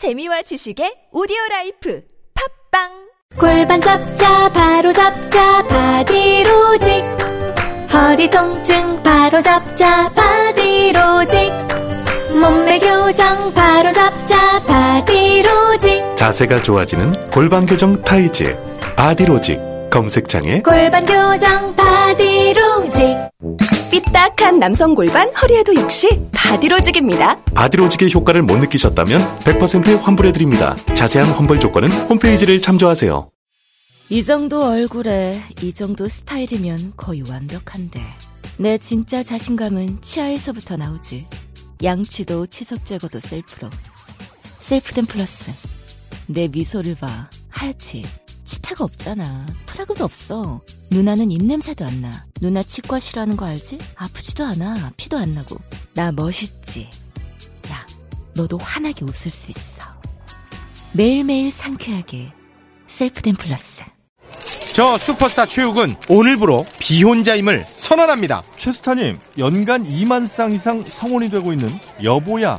재미와 지식의 오디오 라이프. 팟빵! 골반 잡자 바로 잡자 바디로직. 허리 통증 바로 잡자 바디로직. 몸매 교정 바로 잡자 바디로직. 자세가 좋아지는 골반 교정 타이즈 바디로직 검색창에 골반 교정 바디로직 삐딱한 남성 골반 허리에도 역시 바디로직입니다. 바디로직의 효과를 못 느끼셨다면 100% 환불해드립니다. 자세한 환불 조건은 홈페이지를 참조하세요. 이 정도 얼굴에 이 정도 스타일이면 거의 완벽한데. 내 진짜 자신감은 치아에서부터 나오지. 양치도 치석 제거도 셀프로. 셀프덴 플러스. 내 미소를 봐. 하얗지 치태가 없잖아. 프라그도 없어. 누나는 입냄새도 안 나. 누나 치과 싫어하는 거 알지? 아프지도 않아. 피도 안 나고. 나 멋있지. 야 너도 환하게 웃을 수 있어. 매일매일 상쾌하게. 셀프덴 플러스. 저 슈퍼스타 최욱은 오늘부로 비혼자임을 선언합니다. 최스타님, 연간 2만 쌍 이상 성원이 되고 있는 여보야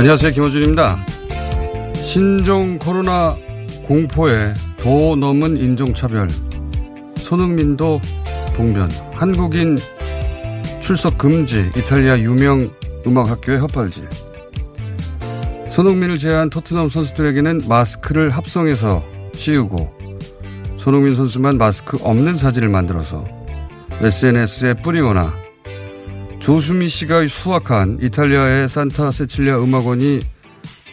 안녕하세요. 김호준입니다. 신종 코로나 공포에 도 넘은 인종차별. 손흥민도 봉변. 한국인 출석 금지. 이탈리아 유명 음악학교의 헛발질. 손흥민을 제외한 토트넘 선수들에게는 마스크를 합성해서 씌우고 손흥민 선수만 마스크 없는 사진을 만들어서 SNS에 뿌리거나 조수미 씨가 수학한 이탈리아의 산타 세칠리아 음악원이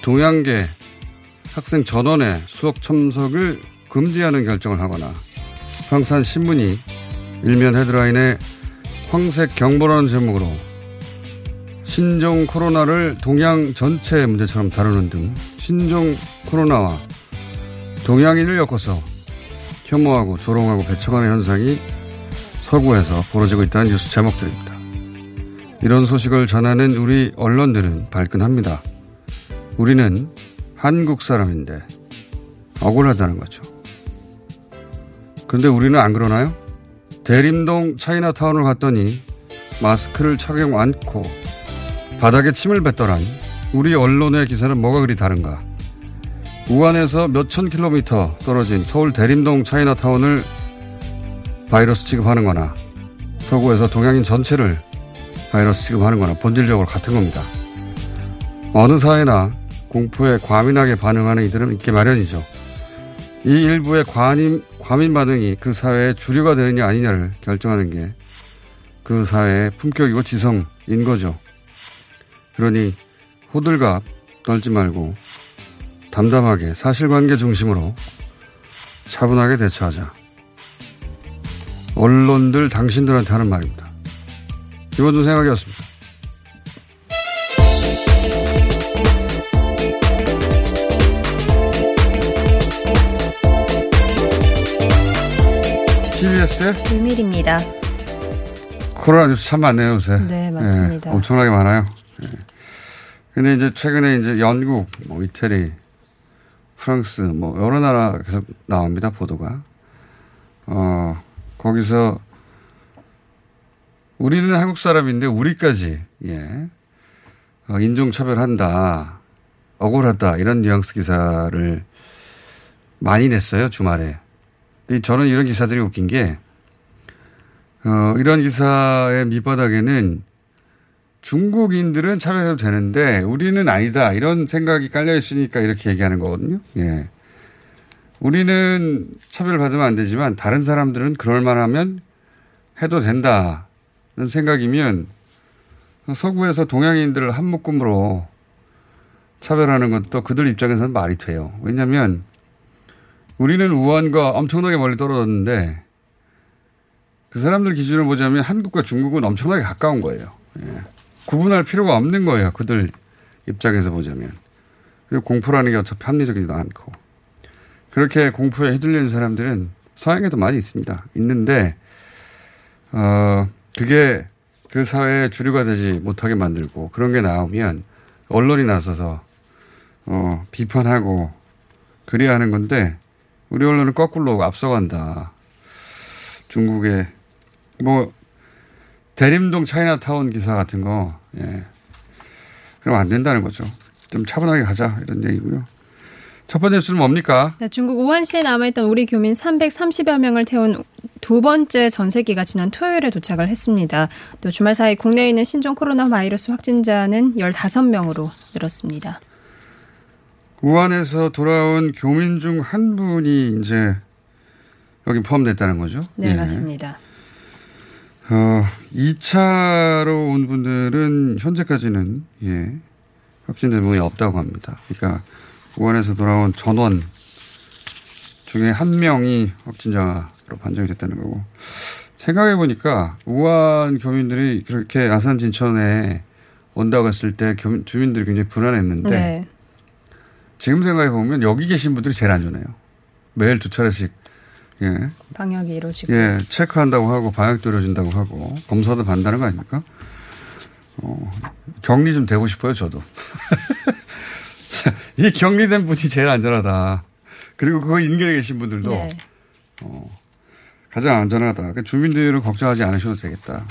동양계 학생 전원의 수업 참석을 금지하는 결정을 하거나 프랑스 신문이 일면 헤드라인에 황색 경보라는 제목으로 신종 코로나를 동양 전체의 문제처럼 다루는 등 신종 코로나와 동양인을 엮어서 혐오하고 조롱하고 배척하는 현상이 서구에서 벌어지고 있다는 뉴스 제목들입니다. 이런 소식을 전하는 우리 언론들은 발끈합니다. 우리는 한국 사람인데 억울하다는 거죠. 그런데 우리는 안 그러나요? 대림동 차이나타운을 갔더니 마스크를 착용 않고 바닥에 침을 뱉더란 우리 언론의 기사는 뭐가 그리 다른가? 우한에서 몇천 킬로미터 떨어진 서울 대림동 차이나타운을 바이러스 취급하는 거나 서구에서 동양인 전체를 바이러스 취급하는 거나 본질적으로 같은 겁니다. 어느 사회나 공포에 과민하게 반응하는 이들은 있기 마련이죠. 이 일부의 과민, 과민 반응이 그 사회의 주류가 되느냐 아니냐를 결정하는 게 그 사회의 품격이고 지성인 거죠. 그러니 호들갑 떨지 말고 담담하게 사실관계 중심으로 차분하게 대처하자. 언론들 당신들한테 하는 말입니다. 김원준 생각이었습니다. 비밀입니다. 코로나 뉴스 참 많네요, 요새. 네, 맞습니다. 예, 엄청나게 많아요. 예. 근데 이제 최근에 이제 영국, 뭐 이태리, 프랑스, 뭐 여러 나라 계속 나옵니다, 보도가. 어, 거기서 우리는 한국 사람인데 우리까지 예 어, 인종차별한다 억울하다 이런 뉘앙스 기사를 많이 냈어요 주말에. 저는 이런 기사들이 웃긴 게 어, 이런 기사의 밑바닥에는 중국인들은 차별해도 되는데 우리는 아니다 이런 생각이 깔려 있으니까 이렇게 얘기하는 거거든요. 예. 우리는 차별을 받으면 안 되지만 다른 사람들은 그럴 만하면 해도 된다는 생각이면 서구에서 동양인들을 한 묶음으로 차별하는 것도 그들 입장에서는 말이 돼요. 왜냐하면 우리는 우한과 엄청나게 멀리 떨어졌는데 그 사람들 기준으로 보자면 한국과 중국은 엄청나게 가까운 거예요. 예. 구분할 필요가 없는 거예요. 그들 입장에서 보자면. 그리고 공포라는 게 어차피 합리적이지도 않고. 그렇게 공포에 휘둘리는 사람들은 서양에도 많이 있습니다. 있는데, 어, 그게 그 사회의 주류가 되지 못하게 만들고 그런 게 나오면 언론이 나서서, 어, 비판하고 그래야 하는 건데, 우리 언론은 거꾸로 앞서간다. 중국의, 뭐, 대림동 차이나타운 기사 같은 거, 예. 그럼 안 된다는 거죠. 좀 차분하게 가자, 이런 얘기고요. 첫 번째 뉴스는 뭡니까? 네, 중국 우한시에 남아있던 우리 교민 330여 명을 태운 두 번째 전세기가 지난 토요일에 도착을 했습니다. 또 주말 사이 국내에 있는 신종 코로나 바이러스 확진자는 15명으로 늘었습니다. 우한에서 돌아온 교민 중 한 분이 이제 여기 포함됐다는 거죠? 네, 예. 맞습니다. 어, 2차로 온 분들은 현재까지는 예, 확진된 분이 없다고 합니다. 그러니까 우한에서 돌아온 전원 중에 한 명이 확진자로 판정이 됐다는 거고 생각해 보니까 우한 교민들이 그렇게 아산 진천에 온다고 했을 때 주민들이 굉장히 불안했는데 네. 지금 생각해 보면 여기 계신 분들이 제일 안전해요. 매일 두 차례씩 예, 방역이 이루어지고. 예, 체크한다고 하고 방역도 이루어진다고 하고 검사도 받는다는 거 아닙니까? 어, 격리 좀 되고 싶어요, 저도. 이 격리된 분이 제일 안전하다. 그리고 그거 인근에 계신 분들도 네. 가장 안전하다. 그러니까 주민들은 걱정하지 않으셔도 되겠다.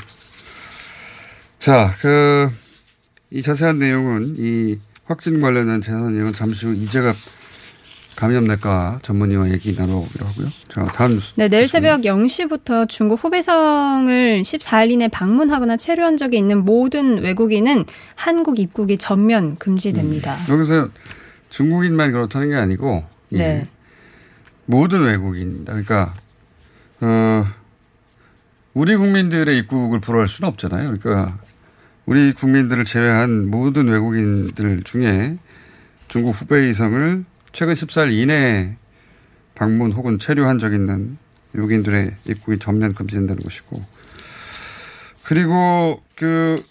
자, 그, 이 자세한 내용은 이 확진 관련한 자세한 내용은 잠시 후 이재갑 감염내과 전문의와 얘기 나눠보기로 하고요. 자, 다음 뉴스. 네, 내일 새벽 0시부터 중국 후베성을 14일 이내 방문하거나 체류한 적이 있는 모든 외국인은 한국 입국이 전면 금지됩니다. 여기서 중국인만 그렇다는 게 아니고 예. 네. 모든 외국인입니다. 그러니까 어 우리 국민들의 입국을 불허할 수는 없잖아요. 그러니까 우리 국민들을 제외한 모든 외국인들 중에 중국 후베이성을 최근 14일 이내에 방문 혹은 체류한 적 있는 외국인들의 입국이 전면 금지된다는 것이고 그리고 그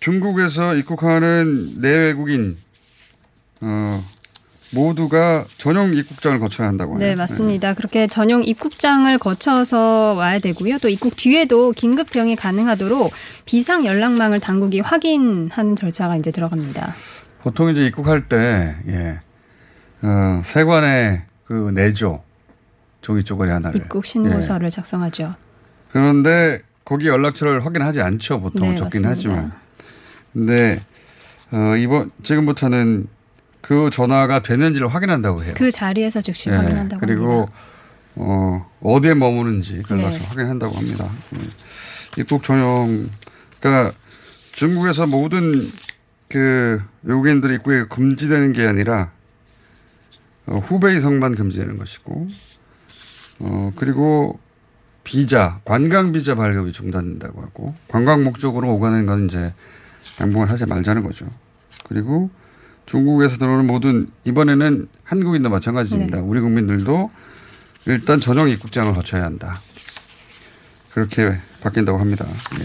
중국에서 입국하는 내외국인 어 모두가 전용 입국장을 거쳐야 한다고 해요. 네, 맞습니다. 그렇게 전용 입국장을 거쳐서 와야 되고요. 또 입국 뒤에도 긴급 대응이 가능하도록 비상 연락망을 당국이 확인하는 절차가 이제 들어갑니다. 보통 이제 입국할 때 예. 어, 세관에 그 내죠. 종이 쪼가리 하나를. 입국 신고서를 예. 작성하죠. 그런데 거기 연락처를 확인하지 않죠. 보통 네, 적긴 맞습니다. 하지만. 근데 어, 이번 지금부터는 그 전화가 되는지를 확인한다고 해요. 그 자리에서 즉시 예, 확인한다고 그리고 합니다. 어, 어디에 머무는지 그걸 네. 네. 확인한다고 합니다. 예. 입국 전용 그러니까 중국에서 모든 그 외국인들의 입국이 금지되는 게 아니라 어, 후베이 성만 금지되는 것이고 어, 그리고 비자 관광 비자 발급이 중단된다고 하고 관광 목적으로 오가는 건 이제 양봉을 하지 말자는 거죠. 그리고 중국에서 들어오는 모든 이번에는 한국인도 마찬가지입니다. 네. 우리 국민들도 일단 전용 입국장을 거쳐야 한다. 그렇게 바뀐다고 합니다. 예.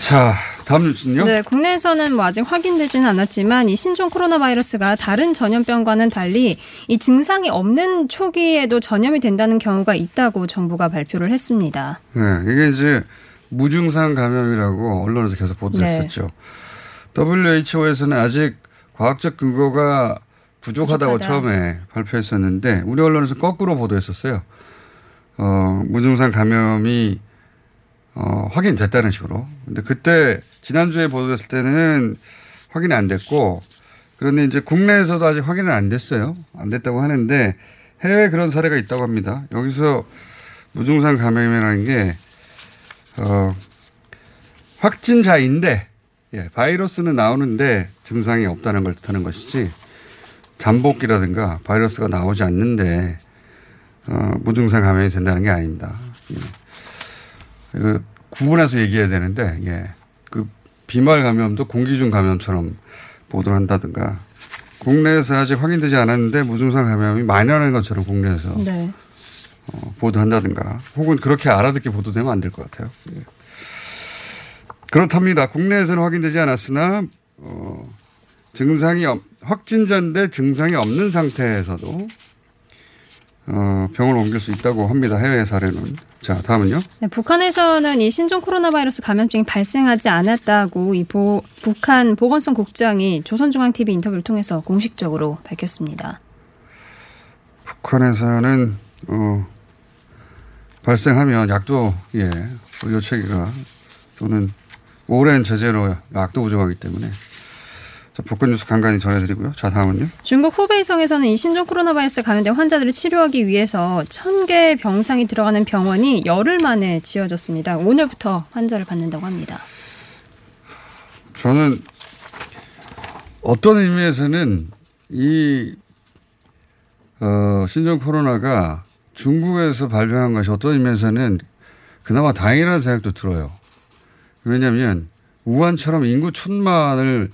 자, 다음 뉴스는요? 네, 국내에서는 뭐 아직 확인되지는 않았지만 이 신종 코로나 바이러스가 다른 전염병과는 달리 이 증상이 없는 초기에도 전염이 된다는 경우가 있다고 정부가 발표를 했습니다. 네, 이게 이제 무증상 감염이라고 언론에서 계속 보도했었죠. WHO에서는 아직 과학적 근거가 부족하다고 부족하다. 처음에 발표했었는데 우리 언론에서 거꾸로 보도했었어요. 어, 무증상 감염이 어, 확인됐다는 식으로. 근데 그때 지난주에 보도됐을 때는 확인이 안 됐고 그런데 이제 국내에서도 아직 확인은 안 됐어요. 안 됐다고 하는데 해외에 그런 사례가 있다고 합니다. 여기서 무증상 감염이라는 게 어, 확진자인데 예, 바이러스는 나오는데 증상이 없다는 걸 뜻하는 것이지 잠복기라든가 바이러스가 나오지 않는데 어, 무증상 감염이 된다는 게 아닙니다. 예. 그 구분해서 얘기해야 되는데 예. 그 비말 감염도 공기 중 감염처럼 보도를 한다든가 국내에서 아직 확인되지 않았는데 무증상 감염이 만연한 것처럼 국내에서 네. 어, 보도한다든가 혹은 그렇게 알아듣게 보도되면 안 될 것 같아요. 예. 그렇답니다. 국내에서는 확인되지 않았으나 어, 증상이 없, 확진자인데 증상이 없는 상태에서도 어, 병을 옮길 수 있다고 합니다. 해외 사례는. 자, 다음은요. 네, 북한에서는 이 신종 코로나 바이러스 감염증이 발생하지 않았다고 이 보, 북한 보건성 국장이 조선중앙TV 인터뷰를 통해서 공식적으로 밝혔습니다. 북한에서는 어, 발생하면 약도 예, 의료 체계가 또는 오랜 제재로 약도 부족하기 때문에 자, 북한 뉴스 간간히 전해드리고요. 자, 다음은요. 중국 후베이성에서는 이 신종 코로나 바이러스 감염된 환자들을 치료하기 위해서 천 개의 병상이 들어가는 병원이 열흘 만에 지어졌습니다. 오늘부터 환자를 받는다고 합니다. 저는 어떤 의미에서는 이 어, 신종 코로나가 중국에서 발병한 것이 어떤 의미에서는 그나마 다행이라는 생각도 들어요. 왜냐하면 우한처럼 인구 천만을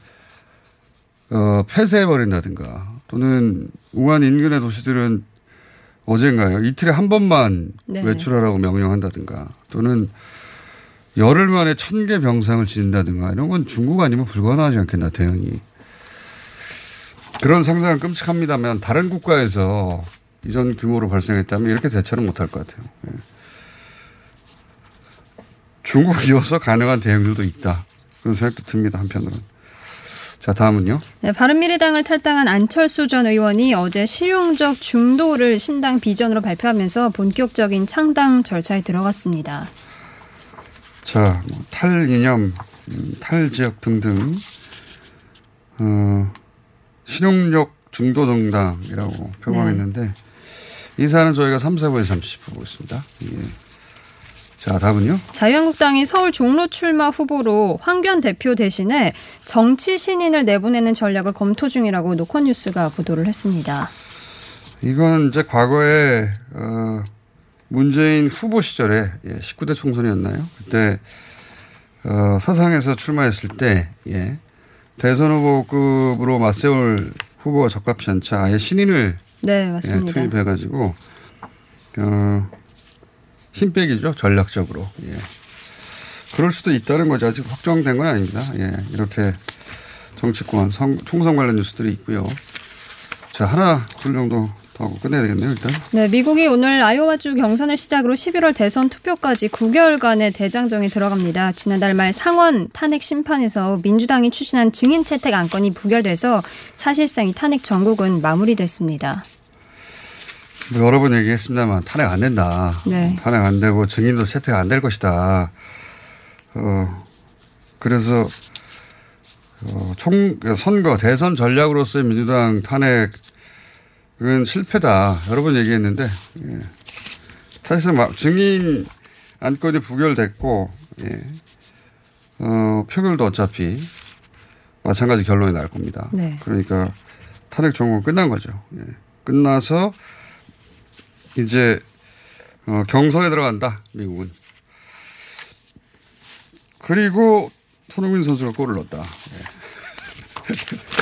어, 폐쇄해버린다든가 또는 우한 인근의 도시들은 어젠가요? 이틀에 한 번만 네. 외출하라고 명령한다든가 또는 열흘 만에 천 개 병상을 짓는다든가 이런 건 중국 아니면 불가능하지 않겠나 대응이. 그런 상상은 끔찍합니다만 다른 국가에서 이전 규모로 발생했다면 이렇게 대처는 못할 것 같아요. 예. 중국이어서 가능한 대응들도 있다. 그런 생각도 듭니다. 한편으로는. 자, 다음은요. 네, 바른미래당을 탈당한 안철수 전 의원이 어제 실용적 중도를 신당 비전으로 발표하면서 본격적인 창당 절차에 들어갔습니다. 자, 뭐 탈이념, 음, 탈지역 등등, 어, 실용적 중도 정당이라고 표방했는데, 이 사안은 저희가 3, 4부에 잠시 보고 있습니다. 예. 자, 다음은요. 자유한국당이 서울 종로 출마 후보로 황교안 대표 대신에 정치 신인을 내보내는 전략을 검토 중이라고 노컷뉴스가 보도를 했습니다. 이건 이제 과거에, 어, 문재인 후보 시절에, 예, 19대 총선이었나요? 그때, 어, 사상에서 출마했을 때, 예, 대선 후보급으로 맞세울 후보가 적합치 않자 아예 신인을 네, 예, 맞습니다. 투입해가지고, 어, 힘 빼기죠, 전략적으로. 예. 그럴 수도 있다는 거죠. 아직 확정된 건 아닙니다. 예, 이렇게 정치권, 성, 총선 관련 뉴스들이 있고요. 자, 하나, 둘 정도 더 하고 끝내야 되겠네요, 일단. 네, 미국이 오늘 아이오와주 경선을 시작으로 11월 대선 투표까지 9개월간의 대장정에 들어갑니다. 지난달 말 상원 탄핵 심판에서 민주당이 추진한 증인 채택 안건이 부결돼서 사실상 이 탄핵 전국은 마무리됐습니다. 뭐 여러 번 얘기했습니다만 탄핵 안 된다. 네. 탄핵 안 되고 증인도 채택 안 될 것이다. 어, 그래서 어, 총 선거 대선 전략으로서의 민주당 탄핵은 실패다. 여러 번 얘기했는데 예. 사실상 막 증인 안건이 부결됐고 예. 어, 표결도 어차피 마찬가지 결론이 날 겁니다. 네. 그러니까 탄핵 전국은 끝난 거죠. 예. 끝나서 이제 어, 경선에 들어간다 미국은. 그리고 손흥민 선수가 골을 넣었다.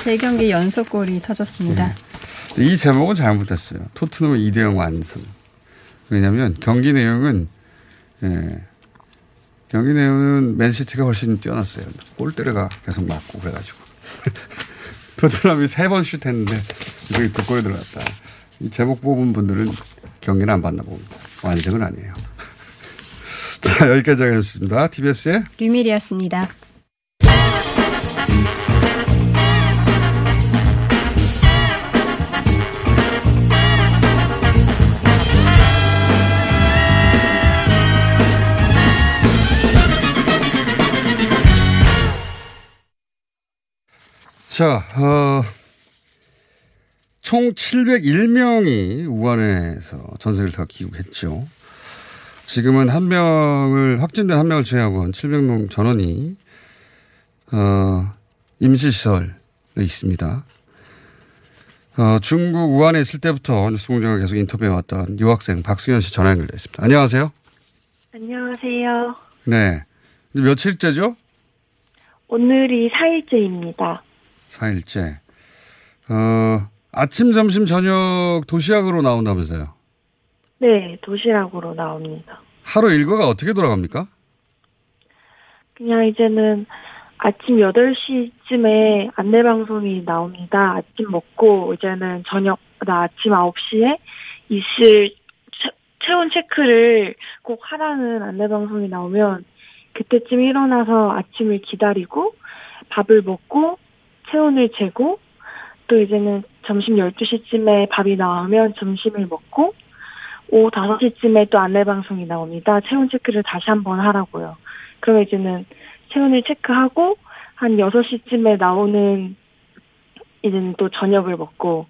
세 경기 연속골이 터졌습니다. 근데 이 제목은 잘못됐어요. 토트넘 2대0 완승. 왜냐하면 경기 내용은 예, 경기 내용은 맨시티가 훨씬 뛰어났어요. 골대가 계속 맞고 그래가지고 토트넘이 세 번 슛했는데 이게 두 골이 들어갔다. 이 제목 뽑은 분들은 경기는 안 봤나 봅니다. 완승은 아니에요. 자, 여기까지 하겠습니다. TBS의 류밀이었습니다. 자, 어, 총 701명이 우한에서 전세를 다 귀국했죠. 지금은 한 명을, 확진된 한 명을 제외하고 한 700명 전원이, 어, 임시시설에 있습니다. 어, 중국 우한에 있을 때부터 뉴스 공장을 계속 인터뷰해 왔던 유학생 박수현 씨 전화 연결돼 있습니다. 안녕하세요. 안녕하세요. 네. 며칠째죠? 오늘이 4일째입니다. 4일째. 어, 아침, 점심, 저녁 도시락으로 나온다면서요? 네, 도시락으로 나옵니다. 하루 일과가 어떻게 돌아갑니까? 그냥 이제는 아침 8시쯤에 안내방송이 나옵니다. 아침 먹고 이제는 저녁, 나 아침 9시에 있을 체- 체온 체크를 꼭 하라는 안내방송이 나오면 그때쯤 일어나서 아침을 기다리고 밥을 먹고 체온을 재고 또 이제는 점심 12시쯤에 밥이 나오면 점심을 먹고 오후 5시쯤에 또 안내 방송이 나옵니다. 체온 체크를 다시 한번 하라고요. 그러면 이제는 체온을 체크하고 한 6시쯤에 나오는 이제는 또 저녁을 먹고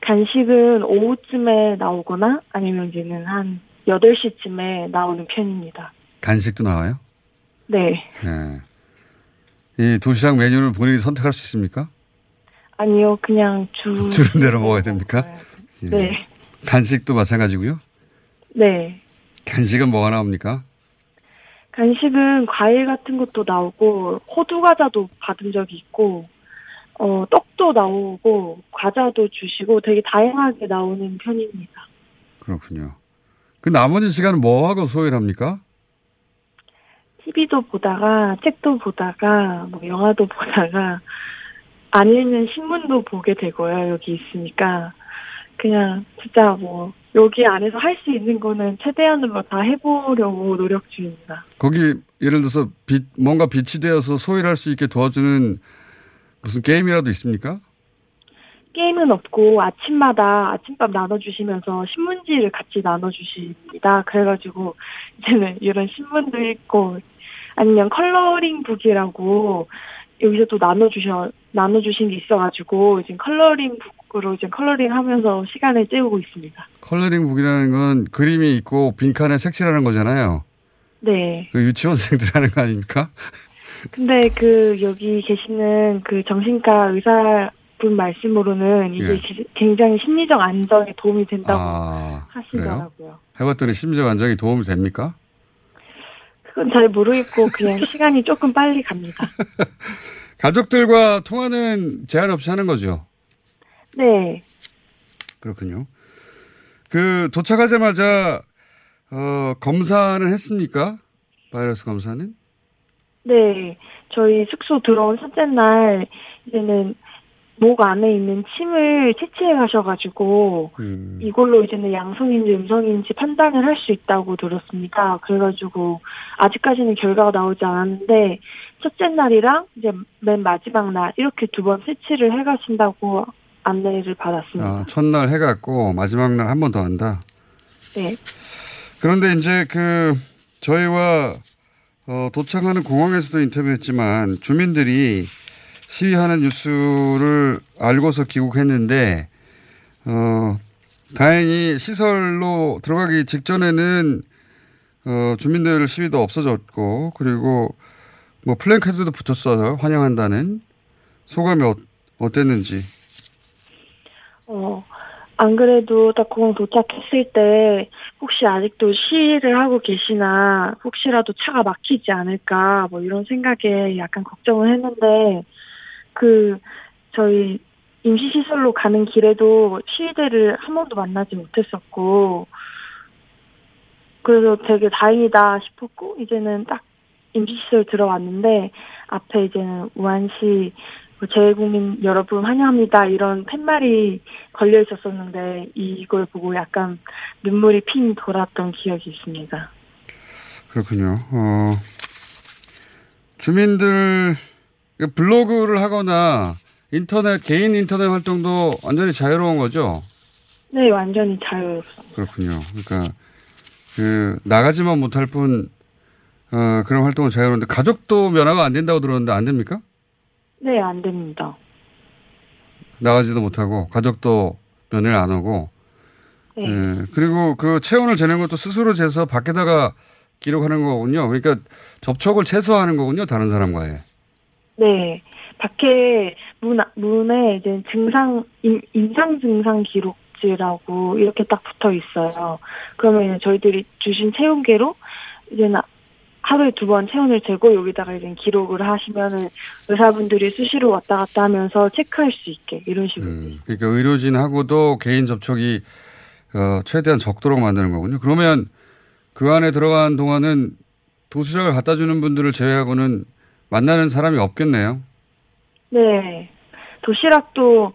간식은 오후쯤에 나오거나 아니면 이제는 한 8시쯤에 나오는 편입니다. 간식도 나와요? 네. 네. 이 도시락 메뉴를 본인이 선택할 수 있습니까? 아니요, 그냥 주. 주는 대로 먹어야 됩니까? 예. 네. 간식도 마찬가지고요. 네. 간식은 뭐가 나옵니까? 간식은 과일 같은 것도 나오고 호두 과자도 받은 적이 있고 어 떡도 나오고 과자도 주시고 되게 다양하게 나오는 편입니다. 그렇군요. 그 나머지 시간은 뭐 하고 소요를 합니까? TV도 보다가 책도 보다가 뭐 영화도 보다가 안 읽는 신문도 보게 되고요. 여기 있으니까 그냥 진짜 뭐 여기 안에서 할 수 있는 거는 최대한으로 다 해보려고 노력 중입니다. 거기 예를 들어서 빛, 뭔가 빛이 되어서 소일할 수 있게 도와주는 무슨 게임이라도 있습니까? 게임은 없고 아침마다 아침밥 나눠주시면서 신문지를 같이 나눠주십니다. 그래가지고 이제는 이런 신문도 읽고 아니면 coloring book이라고 여기서 또 나눠주셔 나눠주신 게 있어가지고 지금 coloring book으로 지금 coloring 하면서 시간을 때우고 있습니다. coloring book이라는 건 그림이 있고 빈칸에 색칠하는 거잖아요. 네. 그 유치원생들 하는 거 아닙니까? 근데 그 여기 계시는 그 정신과 의사 분 말씀으로는 이게 예. 지- 굉장히 심리적 안정에 도움이 된다고 아, 하시더라고요. 해봤더니 심리적 안정이 도움이 됩니까? 그건 잘 모르겠고 그냥 시간이 조금 빨리 갑니다. 가족들과 통화는 제한 없이 하는 거죠. 네. 그렇군요. 그 도착하자마자 어, 검사는 했습니까? 바이러스 검사는? 네. 저희 숙소 들어온 첫째 날 이제는 목 안에 있는 침을 채취해 가셔가지고 음, 이걸로 이제는 양성인지 음성인지 판단을 할 수 있다고 들었습니다. 그래가지고 아직까지는 결과가 나오지 않았는데 첫째 날이랑 이제 맨 마지막 날 이렇게 두번 채취를 해가신다고 안내를 받았습니다. 아, 첫날 해갖고 마지막 날 한 번 더 한다. 네. 그런데 이제 그 저희와 어, 도착하는 공항에서도 인터뷰했지만 주민들이 시위하는 뉴스를 알고서 귀국했는데 어, 다행히 시설로 들어가기 직전에는 어, 주민들 시위도 없어졌고 그리고 뭐 플랜카드도 붙었어요 환영한다는 소감이 어, 어땠는지. 어, 안 그래도 딱 공항 도착했을 때 혹시 아직도 시위를 하고 계시나 혹시라도 차가 막히지 않을까 뭐 이런 생각에 약간 걱정을 했는데 그 저희 임시시설로 가는 길에도 시위대를 한 번도 만나지 못했었고 그래서 되게 다행이다 싶었고 이제는 딱 임시시설 들어왔는데 앞에 이제는 우한시 뭐 재외국민 여러분 환영합니다 이런 팻말이 걸려 있었었는데 이걸 보고 약간 눈물이 핑 돌았던 기억이 있습니다. 그렇군요. 어, 주민들 블로그를 하거나 인터넷 개인 인터넷 활동도 완전히 자유로운 거죠. 네, 완전히 자유롭습니다. 그렇군요. 그러니까 그 나가지만 못할 뿐 어, 그런 활동은 자유로운데 가족도 면허가 안 된다고 들었는데 안 됩니까? 네, 안 됩니다. 나가지도 못하고 가족도 면회를 안 오고 네. 예, 그리고 그 체온을 재는 것도 스스로 재서 밖에다가 기록하는 거군요. 그러니까 접촉을 최소화하는 거군요. 다른 사람과의. 네. 밖에 문, 아- 문에 이제 증상, 임, 임상 증상 기록 지라고 이렇게 딱 붙어 있어요. 그러면 저희들이 주신 체온계로 이제 나- 하루에 두 번 체온을 재고 여기다가 이제 기록을 하시면은 의사분들이 수시로 왔다 갔다 하면서 체크할 수 있게 이런 식으로. 음, 그러니까 의료진하고도 개인 접촉이 어, 최대한 적도록 만드는 거군요. 그러면 그 안에 들어간 동안은 도시락을 갖다 주는 분들을 제외하고는 만나는 사람이 없겠네요. 네. 도시락도,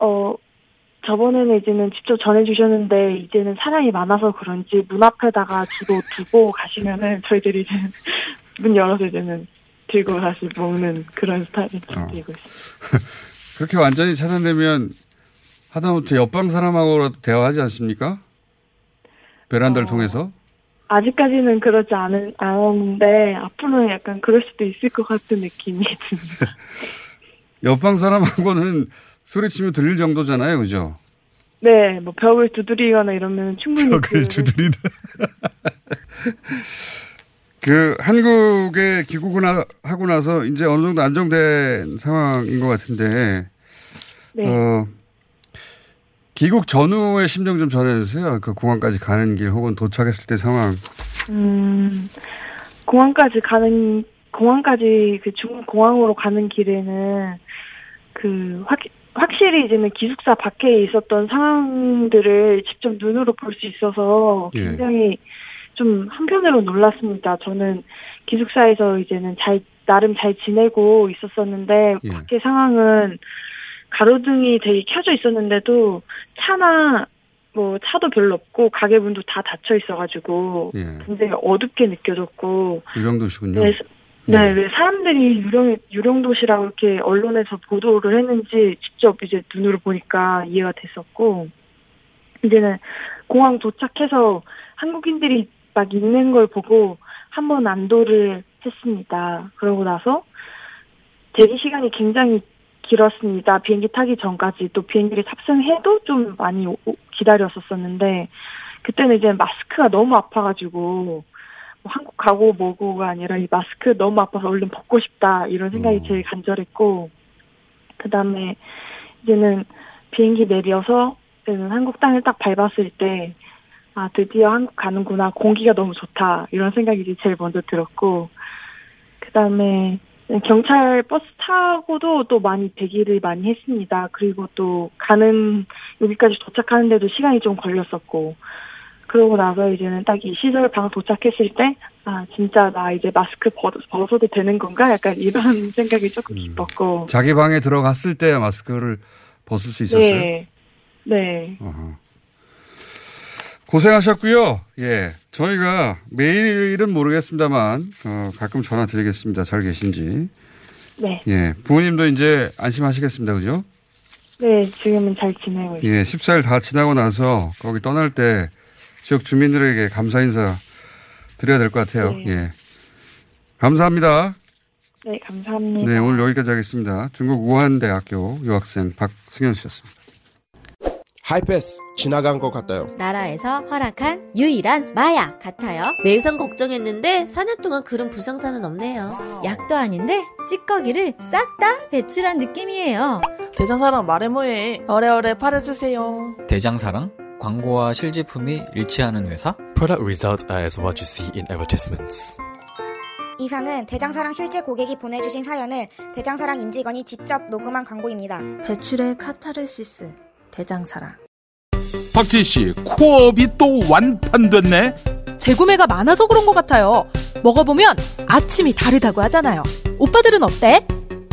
어, 저번에는 이제는 직접 전해주셨는데, 이제는 사람이 많아서 그런지 문 앞에다가 주로 두고 가시면은 저희들이 이제는 문 열어서 이제는 들고 다시 먹는 그런 스타일이 좀 되고 있어요. 그렇게 완전히 차단되면 하다못해 옆방 사람하고라도 대화하지 않습니까? 베란다를 통해서? 아직까지는 그러지 않은, 않았는데, 앞으로는 약간 그럴 수도 있을 것 같은 느낌이 듭니다. 옆방 사람하고는 소리치면 들릴 정도잖아요. 그죠? 네, 뭐 벽을 두드리거나 이러면 충분히. 벽을 두드리다. 그 한국에 귀국을 하- 하고 나서 이제 어느 정도 안정된 상황인 것 같은데 네. 어, 귀국 전후의 심정 좀 전해주세요. 그 공항까지 가는 길 혹은 도착했을 때 상황. 음, 공항까지 가는, 공항까지 그 중국 공항으로 가는 길에는 그 확, 확실히 이제는 기숙사 밖에 있었던 상황들을 직접 눈으로 볼 수 있어서 예. 굉장히 좀 한편으로 놀랐습니다. 저는 기숙사에서 이제는 잘, 나름 잘 지내고 있었었는데, 예. 밖에 상황은 가로등이 되게 켜져 있었는데도 차나 뭐 차도 별로 없고 가게 문도 다 닫혀 있어가지고 예. 굉장히 어둡게 느껴졌고 이 정도시군요. 네, 네, 왜 사람들이 유령 유령 도시라고 이렇게 언론에서 보도를 했는지 직접 이제 눈으로 보니까 이해가 됐었고 이제는 공항 도착해서 한국인들이 막 있는 걸 보고 한 번 안도를 했습니다. 그러고 나서 대기 시간이 굉장히 길었습니다. 비행기 타기 전까지 또 비행기를 탑승해도 좀 많이 오- 기다렸었었는데 그때는 이제 마스크가 너무 아파가지고 뭐 한국 가고 뭐고가 아니라 이 마스크 너무 아파서 얼른 벗고 싶다 이런 생각이 제일 간절했고 그 다음에 이제는 비행기 내려서 이제는 한국 땅을 딱 밟았을 때 아 드디어 한국 가는구나 공기가 너무 좋다 이런 생각이 제일 먼저 들었고 그 다음에 경찰 버스 타고도 또 많이 대기를 많이 했습니다. 그리고 또 가는 여기까지 도착하는데도 시간이 좀 걸렸었고 그러고 나서 이제는 딱 이 시설 방 도착했을 때, 아, 진짜 나 이제 마스크 벗, 벗어도 되는 건가? 약간 이런 생각이 조금 깊었고. 자기 방에 들어갔을 때 마스크를 벗을 수 있었어요. 네. 네. 어허. 고생하셨고요. 예, 저희가 매일은 모르겠습니다만 어, 가끔 전화 드리겠습니다. 잘 계신지. 네. 예, 부모님도 이제 안심하시겠습니다. 그죠? 네, 지금은 잘 지내고 있어요. 예, 14일 다 지나고 나서 거기 떠날 때 지역 주민들에게 감사 인사 드려야 될 것 같아요. 네. 예. 감사합니다. 네, 감사합니다. 네, 오늘 여기까지 하겠습니다. 중국 우한대학교 유학생 박승현 씨였습니다. 하이패스 지나간 것 같아요. 나라에서 허락한 유일한 마약 같아요. 내성 걱정했는데 4년 동안 그런 부상사는 없네요. 약도 아닌데 찌꺼기를 싹 다 배출한 느낌이에요. 대장사랑 말해 뭐해. 어래어래 팔아주세요. 대장사랑 광고와 실제품이 일치하는 회사? Product results are as what you see in advertisements. 이상은 대장사랑 실제 고객이 보내주신 사연을 대장사랑 임직원이 직접 녹음한 광고입니다. 배출의 카타르시스. 대장사랑. 박지희 씨, 코업이 또 완판됐네? 재구매가 많아서 그런 것 같아요. 먹어보면 아침이 다르다고 하잖아요. 오빠들은 어때?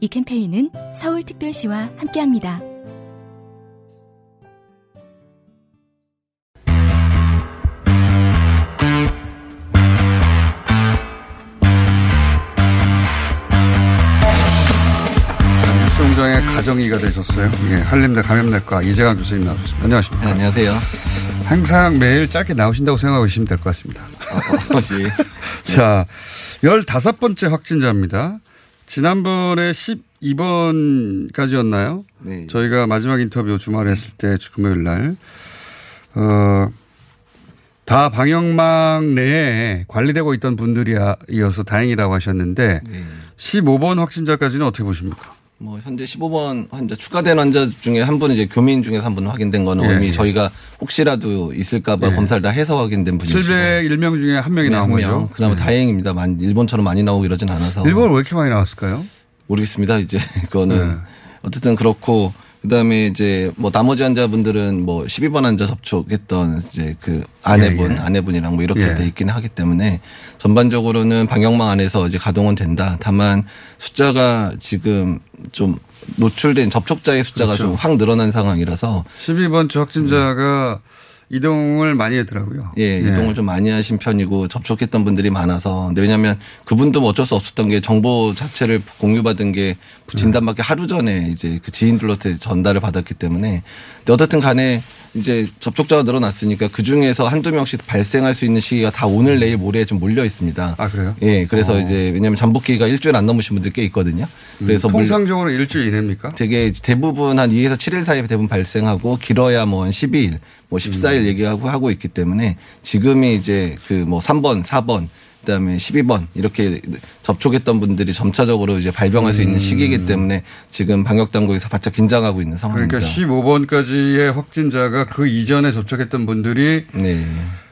이 캠페인은 서울특별시와 함께합니다. 뉴스공장의 가정이가 되셨어요. 예, 한림대 감염내과 이재강 교수님 나오셨습니다. 안녕하십니까. 네, 안녕하세요. 항상 매일 짧게 나오신다고 생각하고 계시면 될 것 같습니다. 어, 예. 자, 15번째 확진자입니다. 지난번에 12번까지였나요? 네. 저희가 마지막 인터뷰 주말에 했을 때 금요일 날, 어, 다 방역망 내에 관리되고 있던 분들이어서 다행이라고 하셨는데, 네. 15번 확진자까지는 어떻게 보십니까? 뭐 현재 15번 환자 추가된 환자 중에 한 분은 이제 교민 중에서 한 분 확인된 거는 예, 이미 예. 저희가 혹시라도 있을까봐 예. 검사를 다 해서 확인된 분이시고 701명 중에 한 명이 네, 나온 한 명. 거죠. 그나마 네. 다행입니다. 만 일본처럼 많이 나오고 이러진 않아서. 일본은 왜 이렇게 많이 나왔을까요? 모르겠습니다. 이제 그거는 네. 어쨌든 그렇고 그다음에 이제 뭐 나머지 환자분들은 뭐 12번 환자 접촉했던 이제 그 아내분 예, 예. 아내분이랑 뭐 이렇게 예. 돼 있기는 하기 때문에 전반적으로는 방역망 안에서 이제 가동은 된다. 다만 숫자가 지금 좀 노출된 접촉자의 숫자가 그렇죠. 좀확 늘어난 상황이라서 12번째 확진자가 이동을 많이 했더라고요. 예, 이동을 좀 많이 하신 편이고 접촉했던 분들이 많아서. 근데 왜냐하면 그분도 뭐 어쩔 수 없었던 게 정보 자체를 공유받은 게 진단받기 하루 전에 이제 그 지인들한테 전달을 받았기 때문에. 근데 어쨌든 간에 이제 접촉자가 늘어났으니까 그 중에서 한두 명씩 발생할 수 있는 시기가 다 오늘 내일 모레에 좀 몰려 있습니다. 아 그래요? 예, 그래서 어. 이제 왜냐하면 잠복기가 일주일 안 넘으신 분들 꽤 있거든요. 그래서 음, 물- 통상적으로 일주일 이내입니까? 되게 대부분 한 2에서 7일 사이에 대부분 발생하고 길어야 뭐한 12일, 뭐 14일 얘기하고 하고 있기 때문에 지금이 이제 그 뭐 3번, 4번 그다음에 12번 이렇게 접촉했던 분들이 점차적으로 이제 발병할 수 있는 시기이기 때문에 지금 방역 당국에서 바짝 긴장하고 있는 상황입니다. 그러니까 15번까지의 확진자가 그 이전에 접촉했던 분들이 네.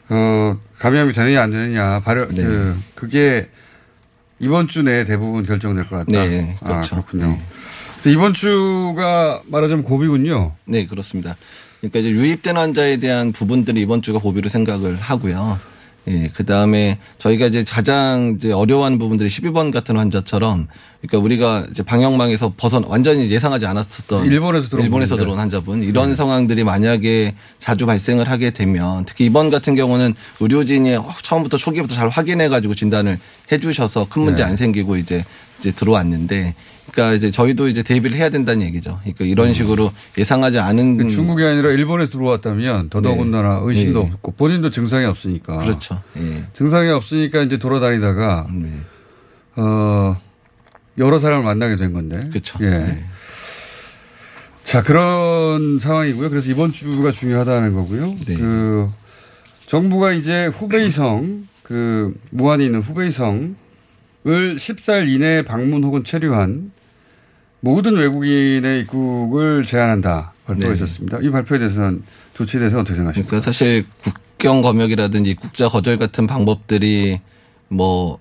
어, 감염이 되느냐 안 되느냐 발효 네. 그 그게 이번 주 내에 대부분 결정될 것 같다. 네, 아, 그렇죠. 그렇군요. 그래서 이번 주가 말하자면 고비군요. 네, 그렇습니다. 그러니까 이제 유입된 환자에 대한 부분들이 이번 주가 고비로 생각을 하고요. 예, 그 다음에 저희가 이제 가장 이제 어려워하는 부분들이 12번 같은 환자처럼 그러니까 우리가 이제 방역망에서 벗어 완전히 예상하지 않았었던 일본에서 들어온 일본에서. 들어온 환자분 이런 상황들이 만약에 자주 발생을 하게 되면 특히 이번 같은 경우는 의료진이 처음부터 초기부터 잘 확인해 가지고 진단을 해 주셔서 큰 문제 네. 안 생기고 이제 이제 들어왔는데 그러니까 이제 저희도 이제 대비를 해야 된다는 얘기죠. 그러니까 이런 식으로 예상하지 않은 음. 중국이 아니라 일본에서 들어왔다면 더더군다나 네. 의심도 네. 없고 본인도 증상이 없으니까. 그렇죠. 예. 증상이 없으니까 이제 돌아다니다가 네. 어 여러 사람을 만나게 된 건데. 그렇죠. 예. 자 그런 상황이고요. 그래서 이번 주가 중요하다는 거고요. 네. 그 정부가 이제 후베이성 그 무안에 있는 후베이성을 14일 이내에 방문 혹은 체류한 모든 외국인의 입국을 제한한다 발표가 네. 이 발표에 대해서는 조치에 대해서 어떻게 생각하십니까? 그러니까 사실 국경 검역이라든지 국자 거절 같은 방법들이 뭐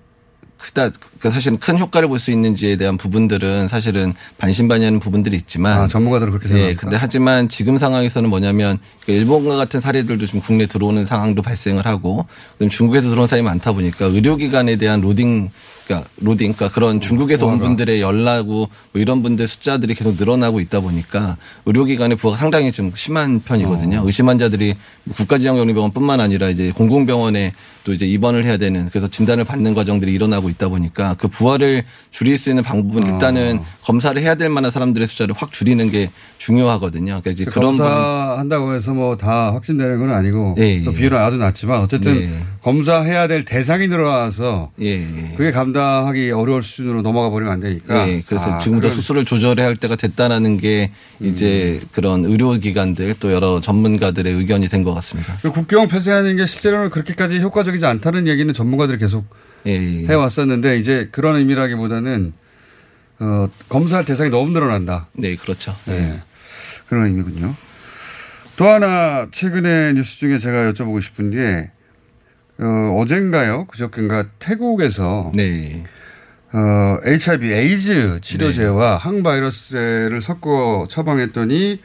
크다 그러니까 사실은 큰 효과를 볼 수 있는지에 대한 부분들은 사실은 반신반의하는 부분들이 있지만 아, 전문가들은 그렇게 예, 생각합니까? 근데 하지만 지금 상황에서는 뭐냐면 그러니까 일본과 같은 사례들도 지금 국내 들어오는 상황도 발생을 하고 그다음 중국에서 들어온 사람이 많다 보니까 의료기관에 대한 로딩 그러니까 로딩, 그러니까 그런 중국에서 온 분들의 연락고 뭐 이런 분들 숫자들이 계속 늘어나고 있다 보니까 의료기관의 부하가 상당히 좀 심한 편이거든요. 의심 환자들이 국가지정격리병원뿐만 아니라 이제 공공병원에 또 이제 입원을 해야 되는 그래서 진단을 받는 과정들이 일어나고 있다 보니까 그 부하를 줄일 수 있는 방법은 일단은 검사를 해야 될 만한 사람들의 숫자를 확 줄이는 게 중요하거든요. 그러니까 이제 그런 검사한다고 해서 뭐 다 확진되는 건 아니고 예, 또 예. 비율은 아주 낮지만 어쨌든 네. 검사해야 될 대상이 늘어나서 예, 그게 감당하기 어려울 수준으로 넘어가 버리면 안 되니까. 예, 그래서 아, 지금부터 수술을 조절해야 할 때가 됐다라는 게 이제 그런 의료기관들 또 여러 전문가들의 의견이 된 것 같습니다. 그 국경 폐쇄하는 게 실제로는 그렇게까지 효과적이지 않다는 얘기는 전문가들이 계속 예, 해왔었는데 이제 그런 의미라기보다는 어, 검사할 대상이 너무 늘어난다. 네, 그렇죠. 네. 그런 의미군요. 또 하나 최근에 뉴스 중에 제가 여쭤보고 싶은 게 어, 어젠가요? 그저께인가 태국에서 네. 어, HIV 에이즈 치료제와 항바이러스제를 섞어 처방했더니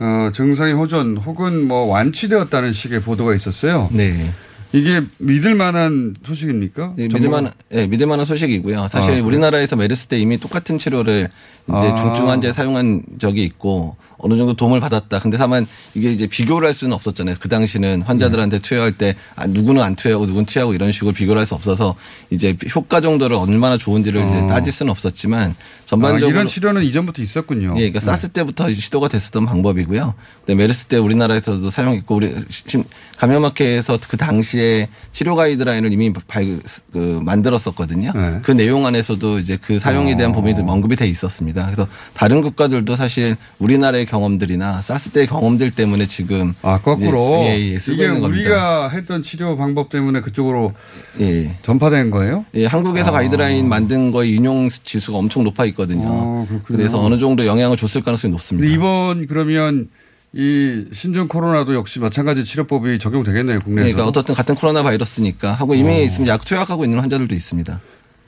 어, 증상이 호전 혹은 뭐 완치되었다는 식의 보도가 있었어요. 네. 이게 믿을 만한 소식입니까? 네, 전문가- 믿을 만한, 네, 믿을 만한 소식이고요. 사실 아? 우리나라에서 메르스 때 이미 똑같은 치료를 이제 아. 중증 환자에 사용한 적이 있고 어느 정도 도움을 받았다. 근데 다만 이게 이제 비교를 할 수는 없었잖아요. 그 당시는 환자들한테 네. 투여할 때 아, 누구는 안 투여하고 누구는 투여하고 이런 식으로 비교를 할 수 없어서 이제 효과 정도를 얼마나 좋은지를 이제 어. 따질 수는 없었지만 아, 전반적으로 이런 치료는 이전부터 있었군요. 예, 그러니까 네. 사스 때부터 시도가 됐었던 방법이고요. 근데 메르스 때 우리나라에서도 사용했고 우리 심- 감염학회에서 그 당시에 치료 가이드라인을 이미 발, 그 만들었었거든요. 네. 그 내용 안에서도 이제 그 사용에 대한 어. 부분이 좀 언급이 돼 있었습니다. 그래서 다른 국가들도 사실 우리나라의 경험들이나 사스 때 경험들 때문에 지금 아, 거꾸로 이제, 예, 예, 이게 있는 겁니다. 우리가 했던 치료 방법 때문에 그쪽으로 예. 전파된 거예요? 예, 한국에서 아. 가이드라인 만든 거의 인용 지수가 엄청 높아 있거든요. 어, 그렇군요. 그래서 어느 정도 영향을 줬을 가능성이 높습니다. 이번 그러면 이 신종 코로나도 역시 마찬가지 치료법이 적용되겠네요 국내에서. 그러니까 어떻든 같은 코로나 바이러스니까 하고 이미 어. 있으면 약 투약하고 있는 환자들도 있습니다.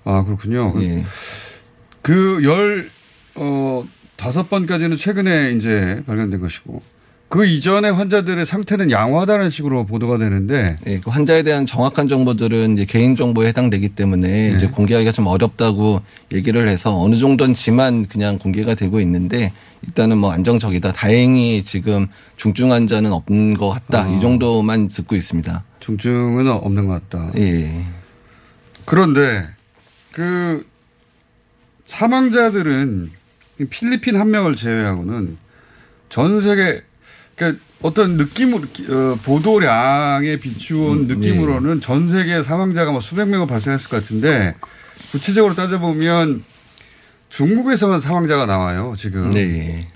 아 그렇군요. 예. 그열 어, 다섯 번까지는 최근에 이제 발견된 것이고 그 이전에 환자들의 상태는 양호하다는 식으로 보도가 되는데 예, 그 환자에 대한 정확한 정보들은 이제 개인 정보에 해당되기 때문에 네. 이제 공개하기가 좀 어렵다고 얘기를 해서 어느 정도인지만 그냥 공개가 되고 있는데 일단은 뭐 안정적이다. 다행히 지금 중증 환자는 없는 것 같다. 아. 이 정도만 듣고 있습니다. 중증은 없는 것 같다. 예. 그런데 그 사망자들은 필리핀 한 명을 제외하고는 전 세계 그러니까 어떤 느낌으로 어, 보도량에 비추온 음, 느낌으로는 전 세계 사망자가 뭐 수백 명은 발생했을 것 같은데 구체적으로 따져보면 중국에서만 사망자가 나와요 지금. 네.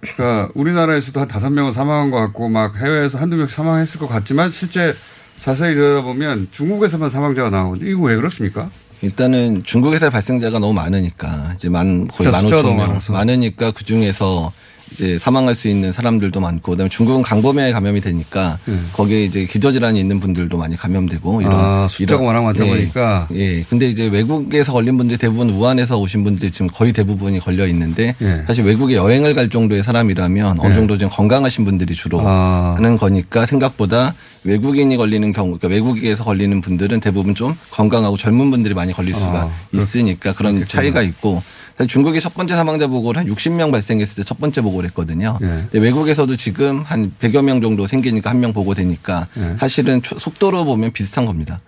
그러니까 우리나라에서도 한 다섯 명은 사망한 것 같고 막 해외에서 한두 명씩 사망했을 것 같지만 실제 자세히 들여다보면 중국에서만 사망자가 나오는데 이거 왜 그렇습니까? 일단은 중국에서 발생자가 너무 많으니까 이제 만 거의 만 오천 명. 많으니까 그 중에서 이제 사망할 수 있는 사람들도 많고 그다음에 중국은 강범위에 감염이 되니까 거기에 이제 기저질환이 있는 분들도 많이 감염되고 이런 네. 아, 숫자가 워낙 많다 예, 보니까. 예. 근데 이제 외국에서 걸린 분들이 대부분 우한에서 오신 분들이 지금 거의 대부분이 걸려 있는데 예. 사실 외국에 여행을 갈 정도의 사람이라면 어느 예. 정도 좀 건강하신 분들이 주로 아. 하는 거니까 생각보다 외국인이 걸리는 경우, 그러니까 외국에서 걸리는 분들은 대부분 좀 건강하고 젊은 분들이 많이 걸릴 수가 아, 있으니까 그런 그렇겠구나. 차이가 있고 중국이 첫 번째 사망자 보고를 한 60명 발생했을 때 첫 번째 보고를 했거든요. 예. 외국에서도 지금 한 100여 명 정도 생기니까 한 명 보고되니까 예. 사실은 초- 속도로 보면 비슷한 겁니다.